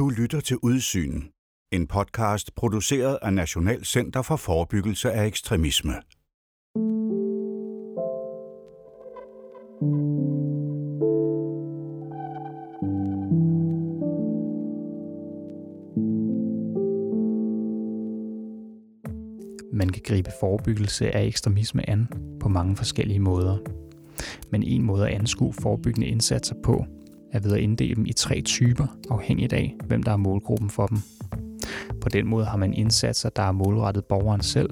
Du lytter til Udsyn, en podcast produceret af National Center for Forebyggelse af Ekstremisme. Man kan gribe forebyggelse af ekstremisme an på mange forskellige måder. Men en måde at anskue forebyggende indsatser på er ved at inddele dem i tre typer, afhængigt af, hvem der er målgruppen for dem. På den måde har man indsatser, der er målrettet borgeren selv,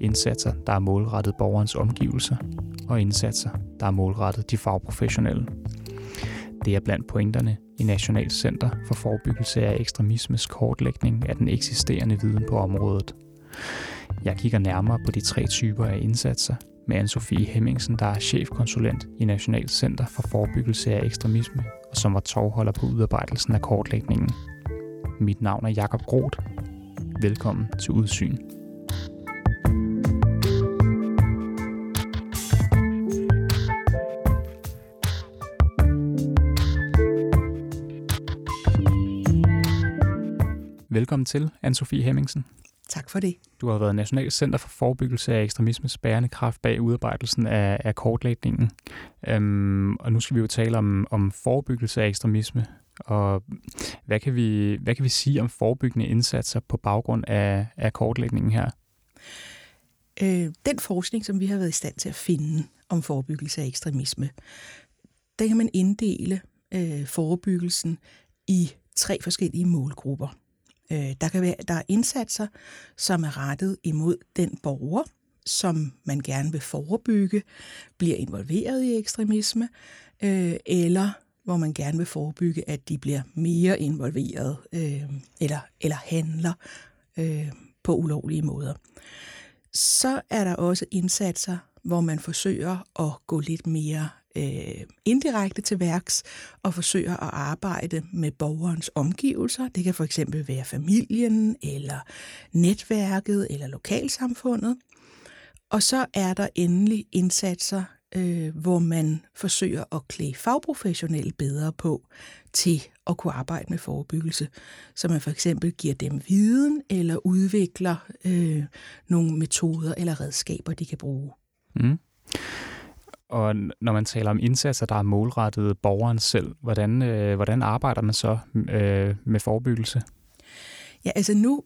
indsatser, der er målrettet borgerens omgivelser, og indsatser, der er målrettet de fagprofessionelle. Det er blandt pointerne i National Center for Forebyggelse af Ekstremismes kortlægning af den eksisterende viden på området. Jeg kigger nærmere på de tre typer af indsatser med Anne-Sophie Hemmingsen, der er chefkonsulent i National Center for Forebyggelse af Ekstremisme, og som var tovholder på udarbejdelsen af kortlægningen. Mit navn er Jakob Groth. Velkommen til Udsyn. Velkommen til, Anne-Sophie Hemmingsen. Tak for det. Du har været National Center for Forebyggelse af Ekstremismes bærende kraft bag udarbejdelsen af, af kortlægningen. Øhm, og nu skal vi jo tale om, om forebyggelse af ekstremisme. Og hvad kan, vi, hvad kan vi sige om forebyggende indsatser på baggrund af, af kortlægningen her? Øh, den forskning, som vi har været i stand til at finde om forebyggelse af ekstremisme, den kan man inddele øh, forebyggelsen i tre forskellige målgrupper. Øh, der kan være der er indsatser, som er rettet imod den borger, som man gerne vil forebygge, bliver involveret i ekstremisme, øh, eller hvor man gerne vil forebygge, at de bliver mere involveret øh, eller, eller handler øh, på ulovlige måder. Så er der også indsatser, hvor man forsøger at gå lidt mere øh, indirekte til værks og forsøger at arbejde med borgerens omgivelser. Det kan for eksempel være familien, eller netværket, eller lokalsamfundet. Og så er der endelig indsatser, øh, hvor man forsøger at klæde fagprofessionelle bedre på til at kunne arbejde med forebyggelse. Så man for eksempel giver dem viden eller udvikler øh, nogle metoder eller redskaber, de kan bruge. Mm. Og når man taler om indsatser, der er målrettet borgeren selv, hvordan, øh, hvordan arbejder man så øh, med forebyggelse? Ja, altså nu,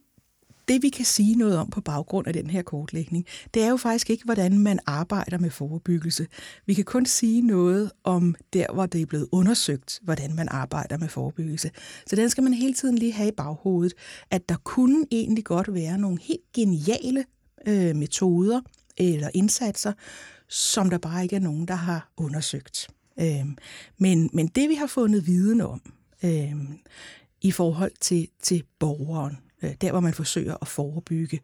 det vi kan sige noget om på baggrund af den her kortlægning, det er jo faktisk ikke, hvordan man arbejder med forebyggelse. Vi kan kun sige noget om der, hvor det er blevet undersøgt, hvordan man arbejder med forebyggelse. Så den skal man hele tiden lige have i baghovedet, at der kunne egentlig godt være nogle helt geniale øh, metoder eller indsatser, som der bare ikke er nogen, der har undersøgt. Øhm, men, men det vi har fundet viden om øhm, i forhold til, til borgeren, øh, der hvor man forsøger at forebygge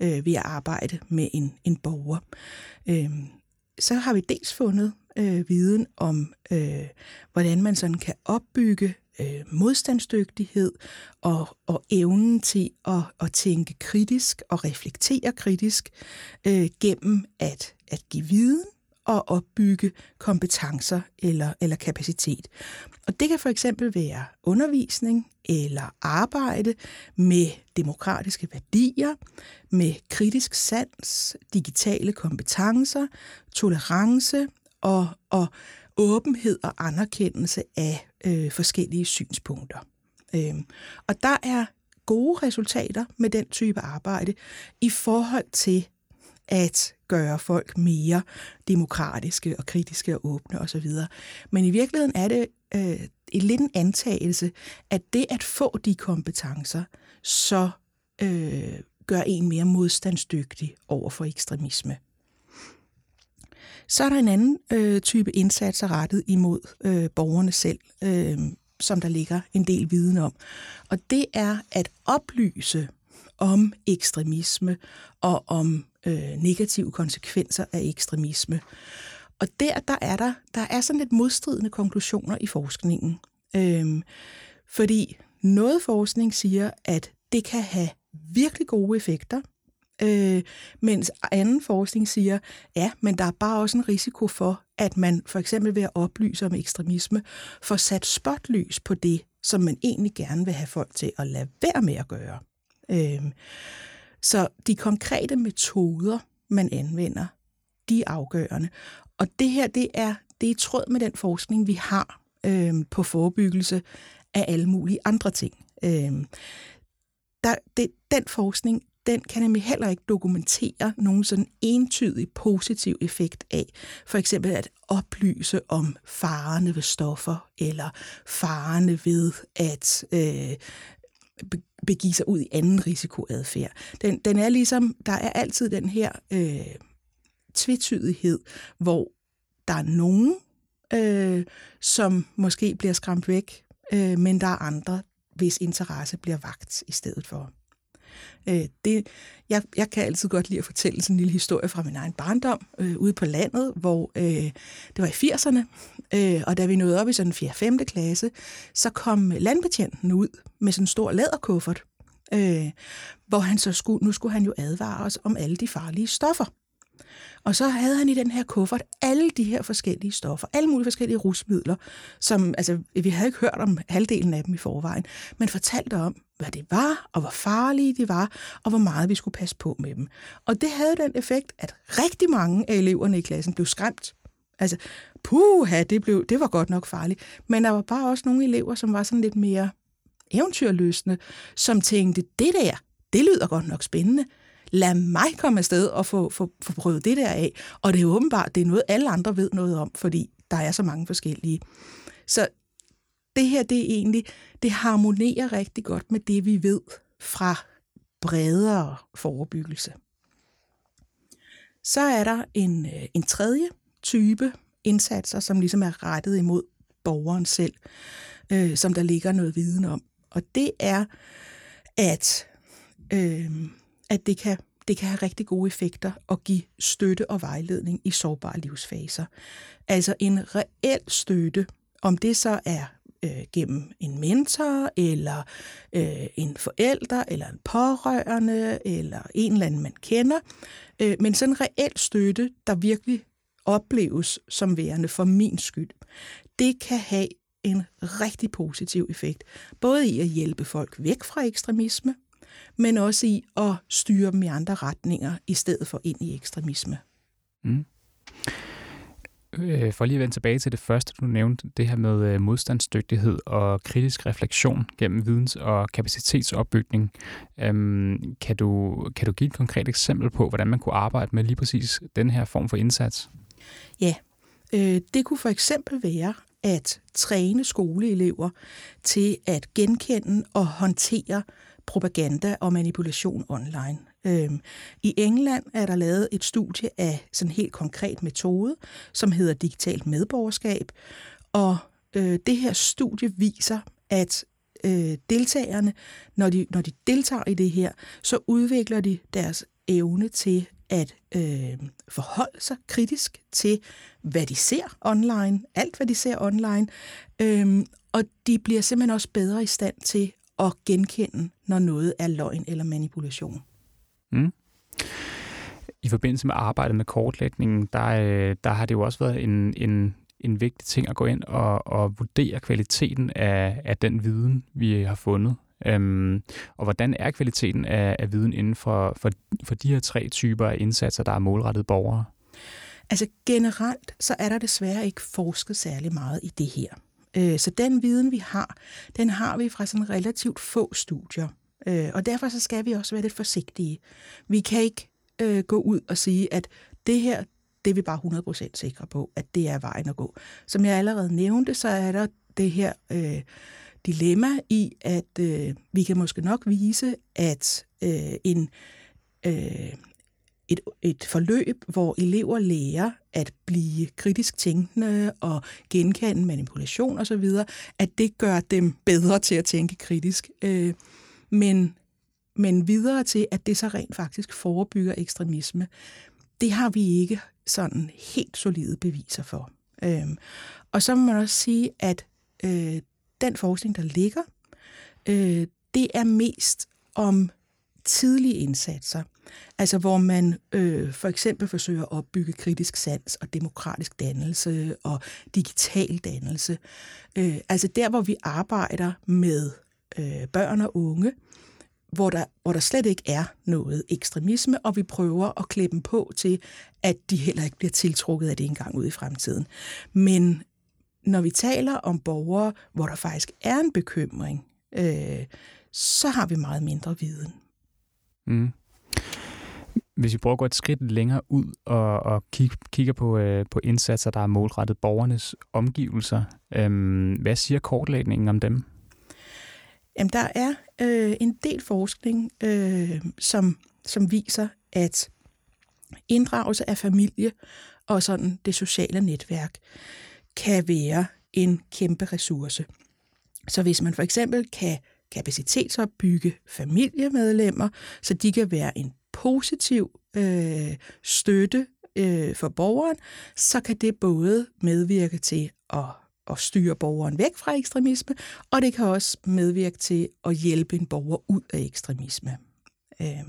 øh, ved at arbejde med en, en borger, øh, så har vi dels fundet øh, viden om, øh, hvordan man sådan kan opbygge øh, modstandsdygtighed og, og evnen til at, at tænke kritisk og reflektere kritisk øh, gennem at, at give viden og opbygge kompetencer eller, eller kapacitet. Og det kan for eksempel være undervisning eller arbejde med demokratiske værdier, med kritisk sans, digitale kompetencer, tolerance og, og åbenhed og anerkendelse af øh, forskellige synspunkter. Øh, og der er gode resultater med den type arbejde i forhold til at gøre folk mere demokratiske og kritiske og åbne osv. Men i virkeligheden er det øh, en lidt en antagelse, at det at få de kompetencer, så øh, gør en mere modstandsdygtig over for ekstremisme. Så er der en anden øh, type indsatser rettet imod øh, borgerne selv, øh, som der ligger en del viden om. Og det er at oplyse om ekstremisme og om øh, negative konsekvenser af ekstremisme. Og der, der er der, der er sådan lidt modstridende konklusioner i forskningen. Øhm, fordi noget forskning siger, at det kan have virkelig gode effekter, Øh, mens anden forskning siger, ja, men der er bare også en risiko for, at man for eksempel ved at oplyse om ekstremisme, får sat spotlys på det, som man egentlig gerne vil have folk til at lade være med at gøre. Øh, så de konkrete metoder, man anvender, de er afgørende. Og det her, det er, det er i tråd med den forskning, vi har øh, på forebyggelse af alle mulige andre ting. Øh, der, det, den forskning, den kan nemlig heller ikke dokumentere nogen sådan entydig positiv effekt af for eksempel at oplyse om farerne ved stoffer, eller farerne ved at øh, begive sig ud i anden risikoadfærd. Den, den er ligesom, der er altid den her øh, tvetydighed, hvor der er nogen, øh, som måske bliver skræmt væk, øh, men der er andre, hvis interesse bliver vagt i stedet for. Øh, det, jeg, jeg kan altid godt lide at fortælle sådan en lille historie fra min egen barndom øh, ude på landet, hvor øh, det var i 80'erne, øh, og da vi nåede op i sådan 4. 5. klasse, så kom landbetjenten ud med sådan en stor læderkuffert, øh, hvor han så skulle, nu skulle han jo advare os om alle de farlige stoffer. Og så havde han i den her kuffert alle de her forskellige stoffer, alle mulige forskellige rusmidler, som altså, vi havde ikke hørt om halvdelen af dem i forvejen, men fortalte om, hvad det var, og hvor farlige de var, og hvor meget vi skulle passe på med dem. Og det havde den effekt, at rigtig mange af eleverne i klassen blev skræmt. Altså, puha, det, blev, det var godt nok farligt. Men der var bare også nogle elever, som var sådan lidt mere eventyrløsende, som tænkte, det der, det lyder godt nok spændende lad mig komme afsted og få, få, få prøvet det der af. Og det er åbenbart, det er noget, alle andre ved noget om, fordi der er så mange forskellige. Så det her, det er egentlig, det harmonerer rigtig godt med det, vi ved fra bredere forebyggelse. Så er der en, øh, en tredje type indsatser, som ligesom er rettet imod borgeren selv, øh, som der ligger noget viden om. Og det er, at øh, at det kan, det kan have rigtig gode effekter at give støtte og vejledning i sårbare livsfaser. Altså en reel støtte, om det så er øh, gennem en mentor, eller øh, en forælder, eller en pårørende, eller en eller anden, man kender. Øh, men sådan en reel støtte, der virkelig opleves som værende for min skyld, det kan have en rigtig positiv effekt. Både i at hjælpe folk væk fra ekstremisme, men også i at styre dem i andre retninger, i stedet for ind i ekstremisme. Mm. Øh, for lige at vende tilbage til det første, du nævnte, det her med øh, modstandsdygtighed og kritisk refleksion gennem videns- og kapacitetsopbygning. Øhm, kan, du, kan du give et konkret eksempel på, hvordan man kunne arbejde med lige præcis den her form for indsats? Ja, øh, det kunne for eksempel være at træne skoleelever til at genkende og håndtere propaganda og manipulation online. Øhm, I England er der lavet et studie af sådan en helt konkret metode, som hedder digitalt medborgerskab, og øh, det her studie viser, at øh, deltagerne, når de, når de deltager i det her, så udvikler de deres evne til at øh, forholde sig kritisk til, hvad de ser online, alt hvad de ser online, øh, og de bliver simpelthen også bedre i stand til at genkende, når noget er løgn eller manipulation. Mm. I forbindelse med arbejdet med kortlægningen, der, øh, der har det jo også været en, en, en vigtig ting at gå ind og, og vurdere kvaliteten af, af den viden, vi har fundet. Øhm, og hvordan er kvaliteten af, af viden inden for, for, for de her tre typer af indsatser, der er målrettet borgere? Altså generelt, så er der desværre ikke forsket særlig meget i det her. Øh, så den viden, vi har, den har vi fra sådan relativt få studier. Øh, og derfor så skal vi også være lidt forsigtige. Vi kan ikke øh, gå ud og sige, at det her, det er vi bare 100% sikre på, at det er vejen at gå. Som jeg allerede nævnte, så er der det her øh, dilemma i, at øh, vi kan måske nok vise, at øh, en, øh, et, et forløb, hvor elever lærer at blive kritisk tænkende og genkende manipulation osv., at det gør dem bedre til at tænke kritisk. Øh, men, men videre til, at det så rent faktisk forebygger ekstremisme, det har vi ikke sådan helt solide beviser for. Øh, og så må man også sige, at øh, den forskning, der ligger, øh, det er mest om tidlige indsatser – Altså hvor man øh, for eksempel forsøger at opbygge kritisk sans og demokratisk dannelse og digital dannelse. Øh, altså der, hvor vi arbejder med øh, børn og unge, hvor der, hvor der slet ikke er noget ekstremisme, og vi prøver at klippe dem på til, at de heller ikke bliver tiltrukket af det engang ud i fremtiden. Men når vi taler om borgere, hvor der faktisk er en bekymring, øh, så har vi meget mindre viden. Mm. Hvis vi prøver at gå et skridt længere ud og, og kig, kigger på, øh, på indsatser, der er målrettet borgernes omgivelser, øh, hvad siger kortlægningen om dem? Jamen, der er øh, en del forskning, øh, som, som viser, at inddragelse af familie og sådan det sociale netværk kan være en kæmpe ressource. Så hvis man for eksempel kan kapacitetsopbygge familiemedlemmer, så de kan være en positiv øh, støtte øh, for borgeren, så kan det både medvirke til at, at styre borgeren væk fra ekstremisme, og det kan også medvirke til at hjælpe en borger ud af ekstremisme. Øh,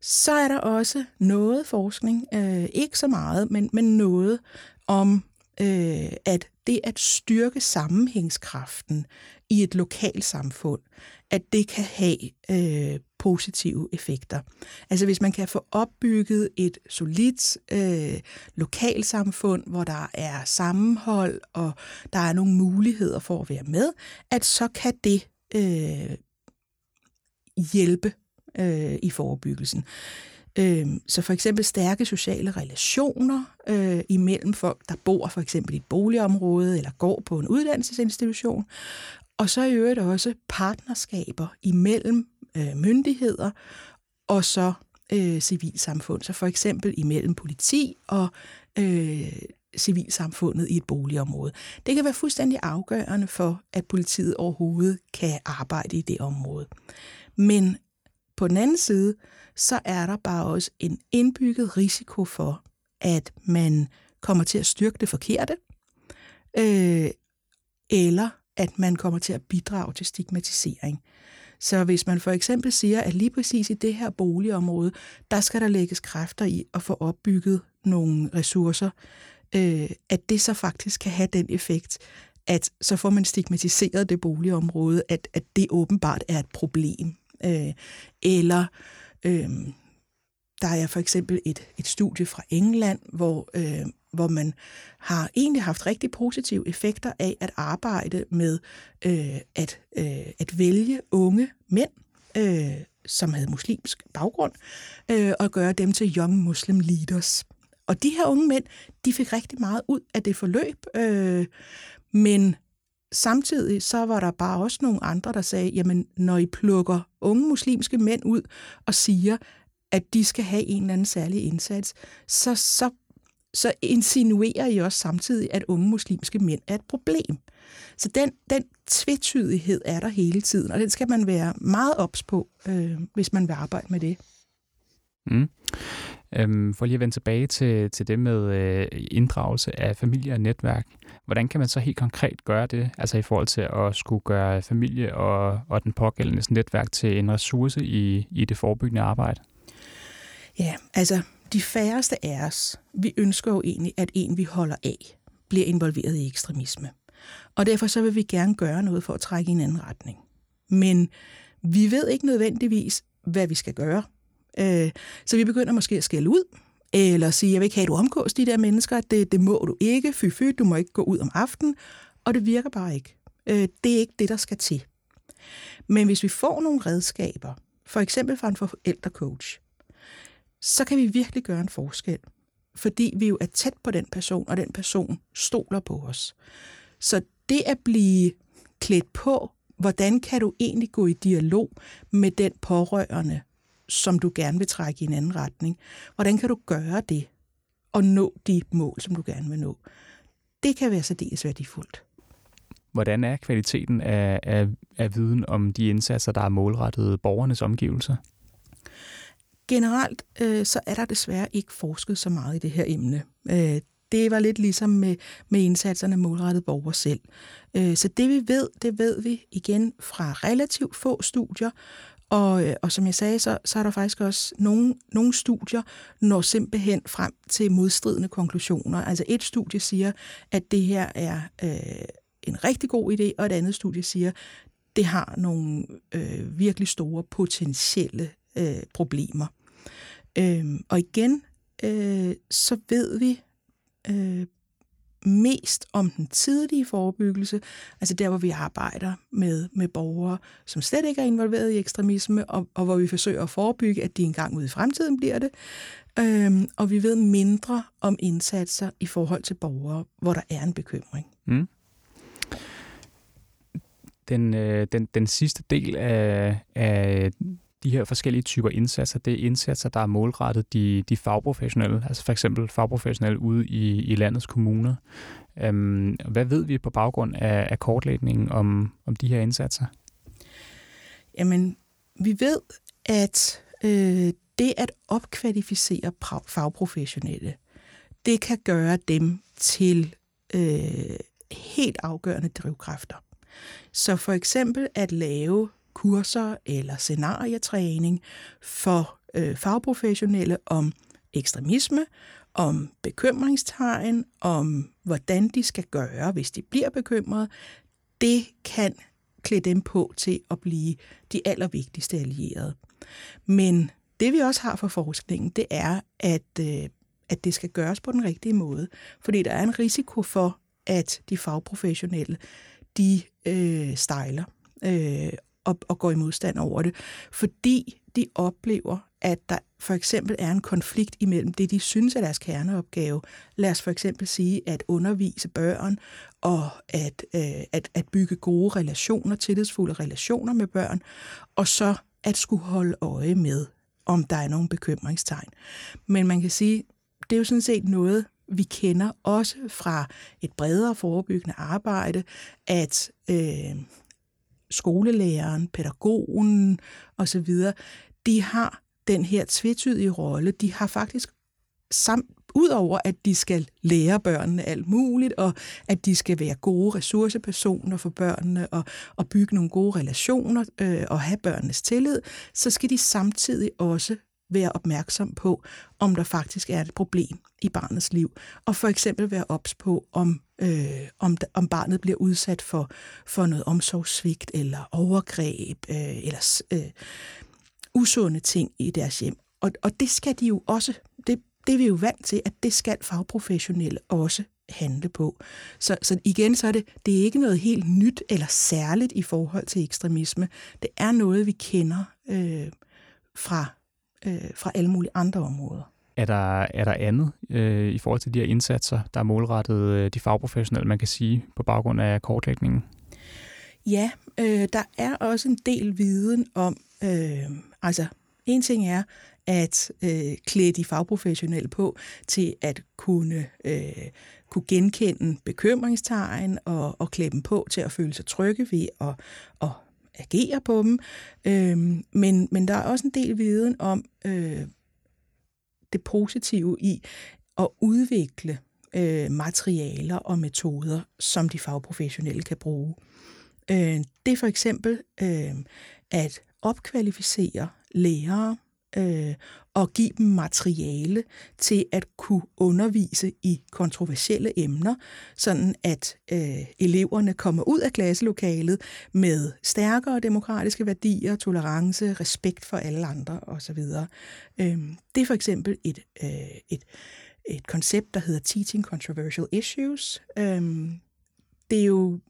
så er der også noget forskning, øh, ikke så meget, men, men noget om, øh, at det at styrke sammenhængskraften i et lokalsamfund, at det kan have øh, positive effekter. Altså hvis man kan få opbygget et solidt øh, lokalsamfund, hvor der er sammenhold, og der er nogle muligheder for at være med, at så kan det øh, hjælpe øh, i forebyggelsen. Øh, så for eksempel stærke sociale relationer øh, imellem folk, der bor for eksempel i et boligområde eller går på en uddannelsesinstitution, og så i øvrigt også partnerskaber imellem øh, myndigheder og så øh, civilsamfund. Så for eksempel imellem politi og øh, civilsamfundet i et boligområde. Det kan være fuldstændig afgørende for, at politiet overhovedet kan arbejde i det område. Men på den anden side, så er der bare også en indbygget risiko for, at man kommer til at styrke det forkerte, øh, eller at man kommer til at bidrage til stigmatisering. Så hvis man for eksempel siger, at lige præcis i det her boligområde, der skal der lægges kræfter i at få opbygget nogle ressourcer, øh, at det så faktisk kan have den effekt, at så får man stigmatiseret det boligområde, at, at det åbenbart er et problem. Øh, eller øh, der er for eksempel et, et studie fra England, hvor øh, hvor man har egentlig haft rigtig positive effekter af at arbejde med øh, at, øh, at vælge unge mænd, øh, som havde muslimsk baggrund, øh, og gøre dem til young muslim leaders. Og de her unge mænd, de fik rigtig meget ud af det forløb, øh, men samtidig så var der bare også nogle andre, der sagde, jamen når I plukker unge muslimske mænd ud og siger, at de skal have en eller anden særlig indsats, så, så så insinuerer I også samtidig, at unge muslimske mænd er et problem. Så den, den tvetydighed er der hele tiden, og den skal man være meget ops på, øh, hvis man vil arbejde med det. Mm. Øhm, for lige at vende tilbage til, til det med øh, inddragelse af familie og netværk. Hvordan kan man så helt konkret gøre det, altså i forhold til at skulle gøre familie og, og den pågældende netværk til en ressource i, i det forebyggende arbejde? Ja, altså de færreste af os, vi ønsker jo egentlig, at en, vi holder af, bliver involveret i ekstremisme. Og derfor så vil vi gerne gøre noget for at trække i en anden retning. Men vi ved ikke nødvendigvis, hvad vi skal gøre. Øh, så vi begynder måske at skælde ud, eller sige, jeg vil ikke have, at du omgås de der mennesker, det, det må du ikke, fy fy, du må ikke gå ud om aftenen, og det virker bare ikke. Øh, det er ikke det, der skal til. Men hvis vi får nogle redskaber, for eksempel fra en forældrecoach, så kan vi virkelig gøre en forskel. Fordi vi jo er tæt på den person, og den person stoler på os. Så det at blive klædt på, hvordan kan du egentlig gå i dialog med den pårørende, som du gerne vil trække i en anden retning? Hvordan kan du gøre det og nå de mål, som du gerne vil nå? Det kan være særdeles værdifuldt. Hvordan er kvaliteten af, af, af viden om de indsatser, der er målrettet borgernes omgivelser? Generelt øh, så er der desværre ikke forsket så meget i det her emne. Øh, det var lidt ligesom med, med indsatserne målrettet borger selv. Øh, så det vi ved, det ved vi igen fra relativt få studier, Og, øh, og som jeg sagde, så, så er der faktisk også nogle, nogle studier, når simpelthen frem til modstridende konklusioner. Altså et studie siger, at det her er øh, en rigtig god idé, og et andet studie siger, det har nogle øh, virkelig store potentielle øh, problemer. Øh, og igen, øh, så ved vi øh, mest om den tidlige forebyggelse, altså der, hvor vi arbejder med, med borgere, som slet ikke er involveret i ekstremisme, og, og hvor vi forsøger at forebygge, at de engang ude i fremtiden bliver det. Øhm, og vi ved mindre om indsatser i forhold til borgere, hvor der er en bekymring. Mm. Den, øh, den, den sidste del af, af de her forskellige typer indsatser, det er indsatser, der er målrettet de, de fagprofessionelle, altså for eksempel fagprofessionelle ude i, i landets kommuner. Øhm, hvad ved vi på baggrund af, af kortlægningen om, om de her indsatser? Jamen, vi ved, at øh, det at opkvalificere fagprofessionelle, det kan gøre dem til øh, helt afgørende drivkræfter. Så for eksempel at lave kurser eller scenarietræning for øh, fagprofessionelle om ekstremisme, om bekymringstegn, om hvordan de skal gøre, hvis de bliver bekymrede, det kan klæde dem på til at blive de allervigtigste allierede. Men det vi også har for forskningen, det er, at, øh, at det skal gøres på den rigtige måde. Fordi der er en risiko for, at de fagprofessionelle, de øh, stejler. Øh, og, og går i modstand over det, fordi de oplever, at der for eksempel er en konflikt imellem det, de synes er deres kerneopgave. Lad os for eksempel sige at undervise børn og at, øh, at, at bygge gode relationer, tillidsfulde relationer med børn, og så at skulle holde øje med, om der er nogle bekymringstegn. Men man kan sige, det er jo sådan set noget, vi kender også fra et bredere forebyggende arbejde, at øh, skolelæreren, pædagogen osv., de har den her tvetydige rolle. De har faktisk samt Udover at de skal lære børnene alt muligt, og at de skal være gode ressourcepersoner for børnene, og, og bygge nogle gode relationer øh, og have børnenes tillid, så skal de samtidig også være opmærksom på, om der faktisk er et problem i barnets liv, og for eksempel være ops på, om, øh, om, om barnet bliver udsat for, for noget omsorgssvigt eller overgreb øh, eller øh, usunde ting i deres hjem. Og, og det skal de jo også, det, det er vi jo vant til, at det skal fagprofessionelle også handle på. Så, så igen, så er det, det er ikke noget helt nyt eller særligt i forhold til ekstremisme. Det er noget, vi kender øh, fra øh, fra alle mulige andre områder. Er der, er der andet øh, i forhold til de her indsatser, der er målrettet øh, de fagprofessionelle, man kan sige, på baggrund af kortlægningen? Ja, øh, der er også en del viden om, øh, altså en ting er at øh, klæde de fagprofessionelle på til at kunne, øh, kunne genkende bekymringstegn og, og klæde dem på til at føle sig trygge ved at, at agere på dem. Øh, men, men der er også en del viden om øh, det positive i at udvikle øh, materialer og metoder, som de fagprofessionelle kan bruge. Øh, det er for eksempel øh, at opkvalificere lærere øh, og give dem materiale til at kunne undervise i kontroversielle emner, sådan at øh, eleverne kommer ud af klasselokalet med stærkere demokratiske værdier, tolerance, respekt for alle andre osv. Øh, det er for eksempel et, øh, et, et koncept, der hedder Teaching Controversial Issues. Øh, det er jo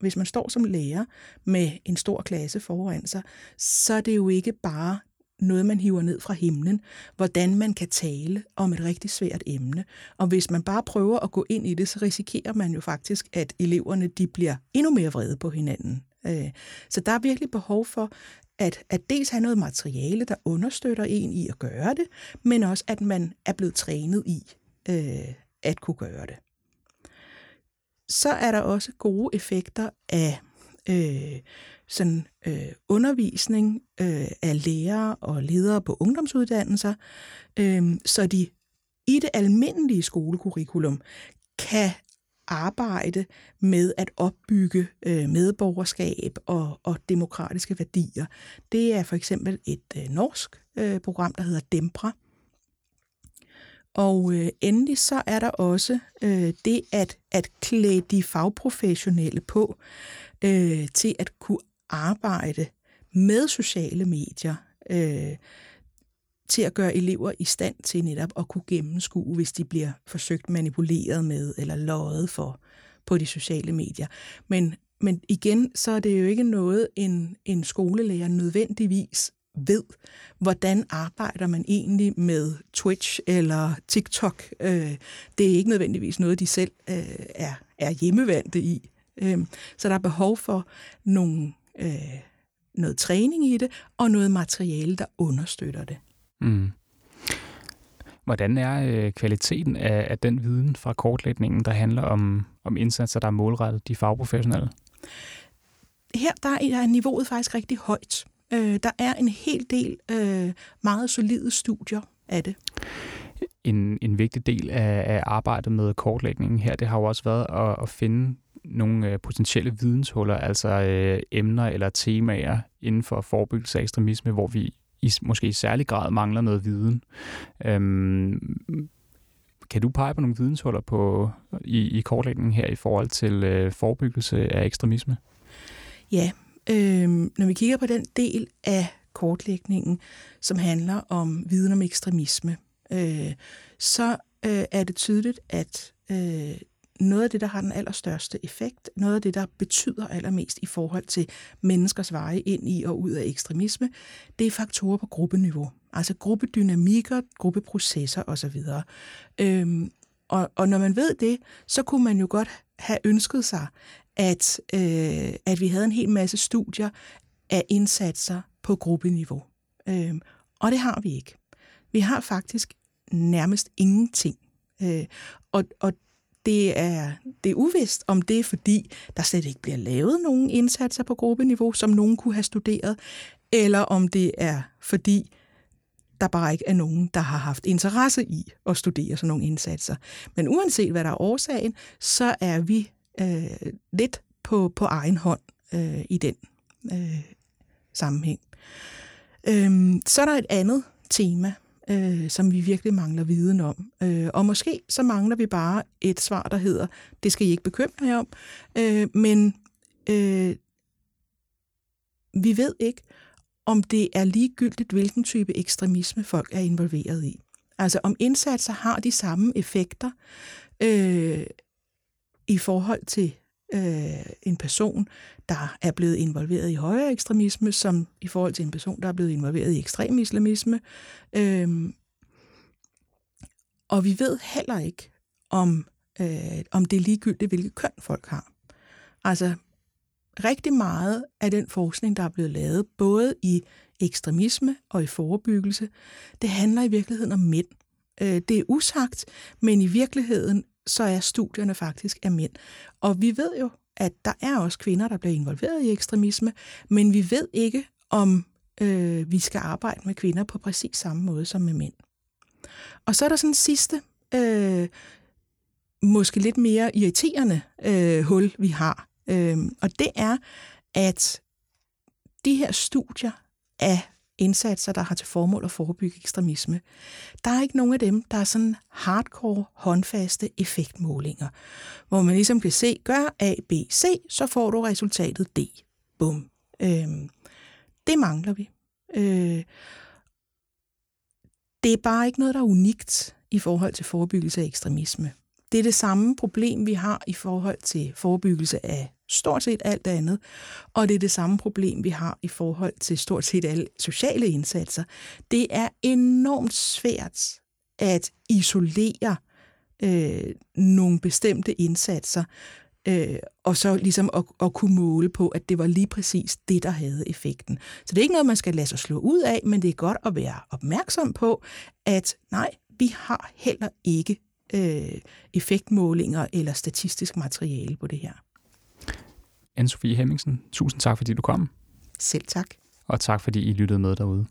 hvis man står som lærer med en stor klasse foran sig, så er det jo ikke bare noget, man hiver ned fra himlen, hvordan man kan tale om et rigtig svært emne. Og hvis man bare prøver at gå ind i det, så risikerer man jo faktisk, at eleverne de bliver endnu mere vrede på hinanden. Øh, så der er virkelig behov for, at, at dels have noget materiale, der understøtter en i at gøre det, men også at man er blevet trænet i øh, at kunne gøre det. Så er der også gode effekter af øh, sådan øh, undervisning øh, af lærere og ledere på ungdomsuddannelser, øh, så de i det almindelige skolekurrikulum kan arbejde med at opbygge øh, medborgerskab og, og demokratiske værdier. Det er for eksempel et øh, norsk øh, program, der hedder Dempra. Og øh, endelig så er der også øh, det at, at klæde de fagprofessionelle på øh, til at kunne arbejde med sociale medier, øh, til at gøre elever i stand til netop at kunne gennemskue, hvis de bliver forsøgt manipuleret med eller løjet for på de sociale medier. Men, men igen, så er det jo ikke noget, en, en skolelærer nødvendigvis ved, hvordan arbejder man egentlig med Twitch eller TikTok. Øh, det er ikke nødvendigvis noget, de selv øh, er, er hjemmevandte i. Øh, så der er behov for nogle, øh, noget træning i det, og noget materiale, der understøtter det. Mm. Hvordan er øh, kvaliteten af, af den viden fra kortlægningen, der handler om, om indsatser, der er målrettet de fagprofessionelle? Her der er niveauet faktisk rigtig højt. Øh, der er en hel del øh, meget solide studier af det. En, en vigtig del af, af arbejdet med kortlægningen her, det har jo også været at, at finde nogle øh, potentielle videnshuller, altså øh, emner eller temaer inden for forebyggelse af ekstremisme, hvor vi i, måske i særlig grad mangler noget viden. Øhm, kan du pege på nogle videnshuller på, i, i kortlægningen her i forhold til øh, forebyggelse af ekstremisme? Ja, øh, når vi kigger på den del af kortlægningen, som handler om viden om ekstremisme, øh, så øh, er det tydeligt, at øh, noget af det, der har den allerstørste effekt, noget af det, der betyder allermest i forhold til menneskers veje ind i og ud af ekstremisme, det er faktorer på gruppeniveau. Altså gruppedynamikker, gruppeprocesser osv. Øhm, og, og når man ved det, så kunne man jo godt have ønsket sig, at, øh, at vi havde en hel masse studier af indsatser på gruppeniveau. Øhm, og det har vi ikke. Vi har faktisk nærmest ingenting. Øh, og, og det er, det er uvist, om det er fordi, der slet ikke bliver lavet nogen indsatser på gruppeniveau, som nogen kunne have studeret, eller om det er fordi, der bare ikke er nogen, der har haft interesse i at studere sådan nogle indsatser. Men uanset hvad der er årsagen, så er vi øh, lidt på, på egen hånd øh, i den øh, sammenhæng. Øh, så er der et andet tema, øh, som vi virkelig mangler viden om. Øh, og måske så mangler vi bare et svar, der hedder, det skal I ikke bekymre jer om, øh, men øh, vi ved ikke, om det er ligegyldigt, hvilken type ekstremisme folk er involveret i. Altså om indsatser har de samme effekter øh, i forhold til øh, en person, der er blevet involveret i højere ekstremisme, som i forhold til en person, der er blevet involveret i ekstrem islamisme. Øh, og vi ved heller ikke, om, øh, om det er ligegyldigt, hvilket køn folk har. Altså, rigtig meget af den forskning, der er blevet lavet, både i ekstremisme og i forebyggelse, det handler i virkeligheden om mænd. Øh, det er usagt, men i virkeligheden så er studierne faktisk af mænd. Og vi ved jo, at der er også kvinder, der bliver involveret i ekstremisme, men vi ved ikke, om øh, vi skal arbejde med kvinder på præcis samme måde som med mænd. Og så er der sådan en sidste, øh, måske lidt mere irriterende øh, hul, vi har. Øh, og det er, at de her studier af indsatser, der har til formål at forebygge ekstremisme. Der er ikke nogen af dem, der er sådan hardcore, håndfaste effektmålinger, hvor man ligesom kan se, gør A, B, C, så får du resultatet D. Bum. Øhm, det mangler vi. Øh, det er bare ikke noget, der er unikt i forhold til forebyggelse af ekstremisme. Det er det samme problem, vi har i forhold til forebyggelse af stort set alt andet. Og det er det samme problem, vi har i forhold til stort set alle sociale indsatser. Det er enormt svært at isolere øh, nogle bestemte indsatser, øh, og så ligesom at, at kunne måle på, at det var lige præcis det, der havde effekten. Så det er ikke noget, man skal lade sig slå ud af, men det er godt at være opmærksom på, at nej, vi har heller ikke øh, effektmålinger eller statistisk materiale på det her anne Sofie Hemmingsen, tusind tak, fordi du kom. Selv tak. Og tak, fordi I lyttede med derude.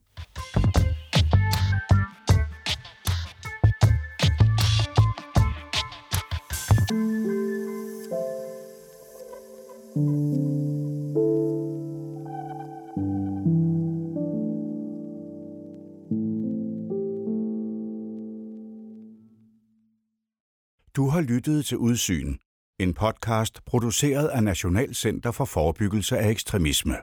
Du har lyttet til Udsyn en podcast produceret af Nationalcenter for Forebyggelse af Ekstremisme.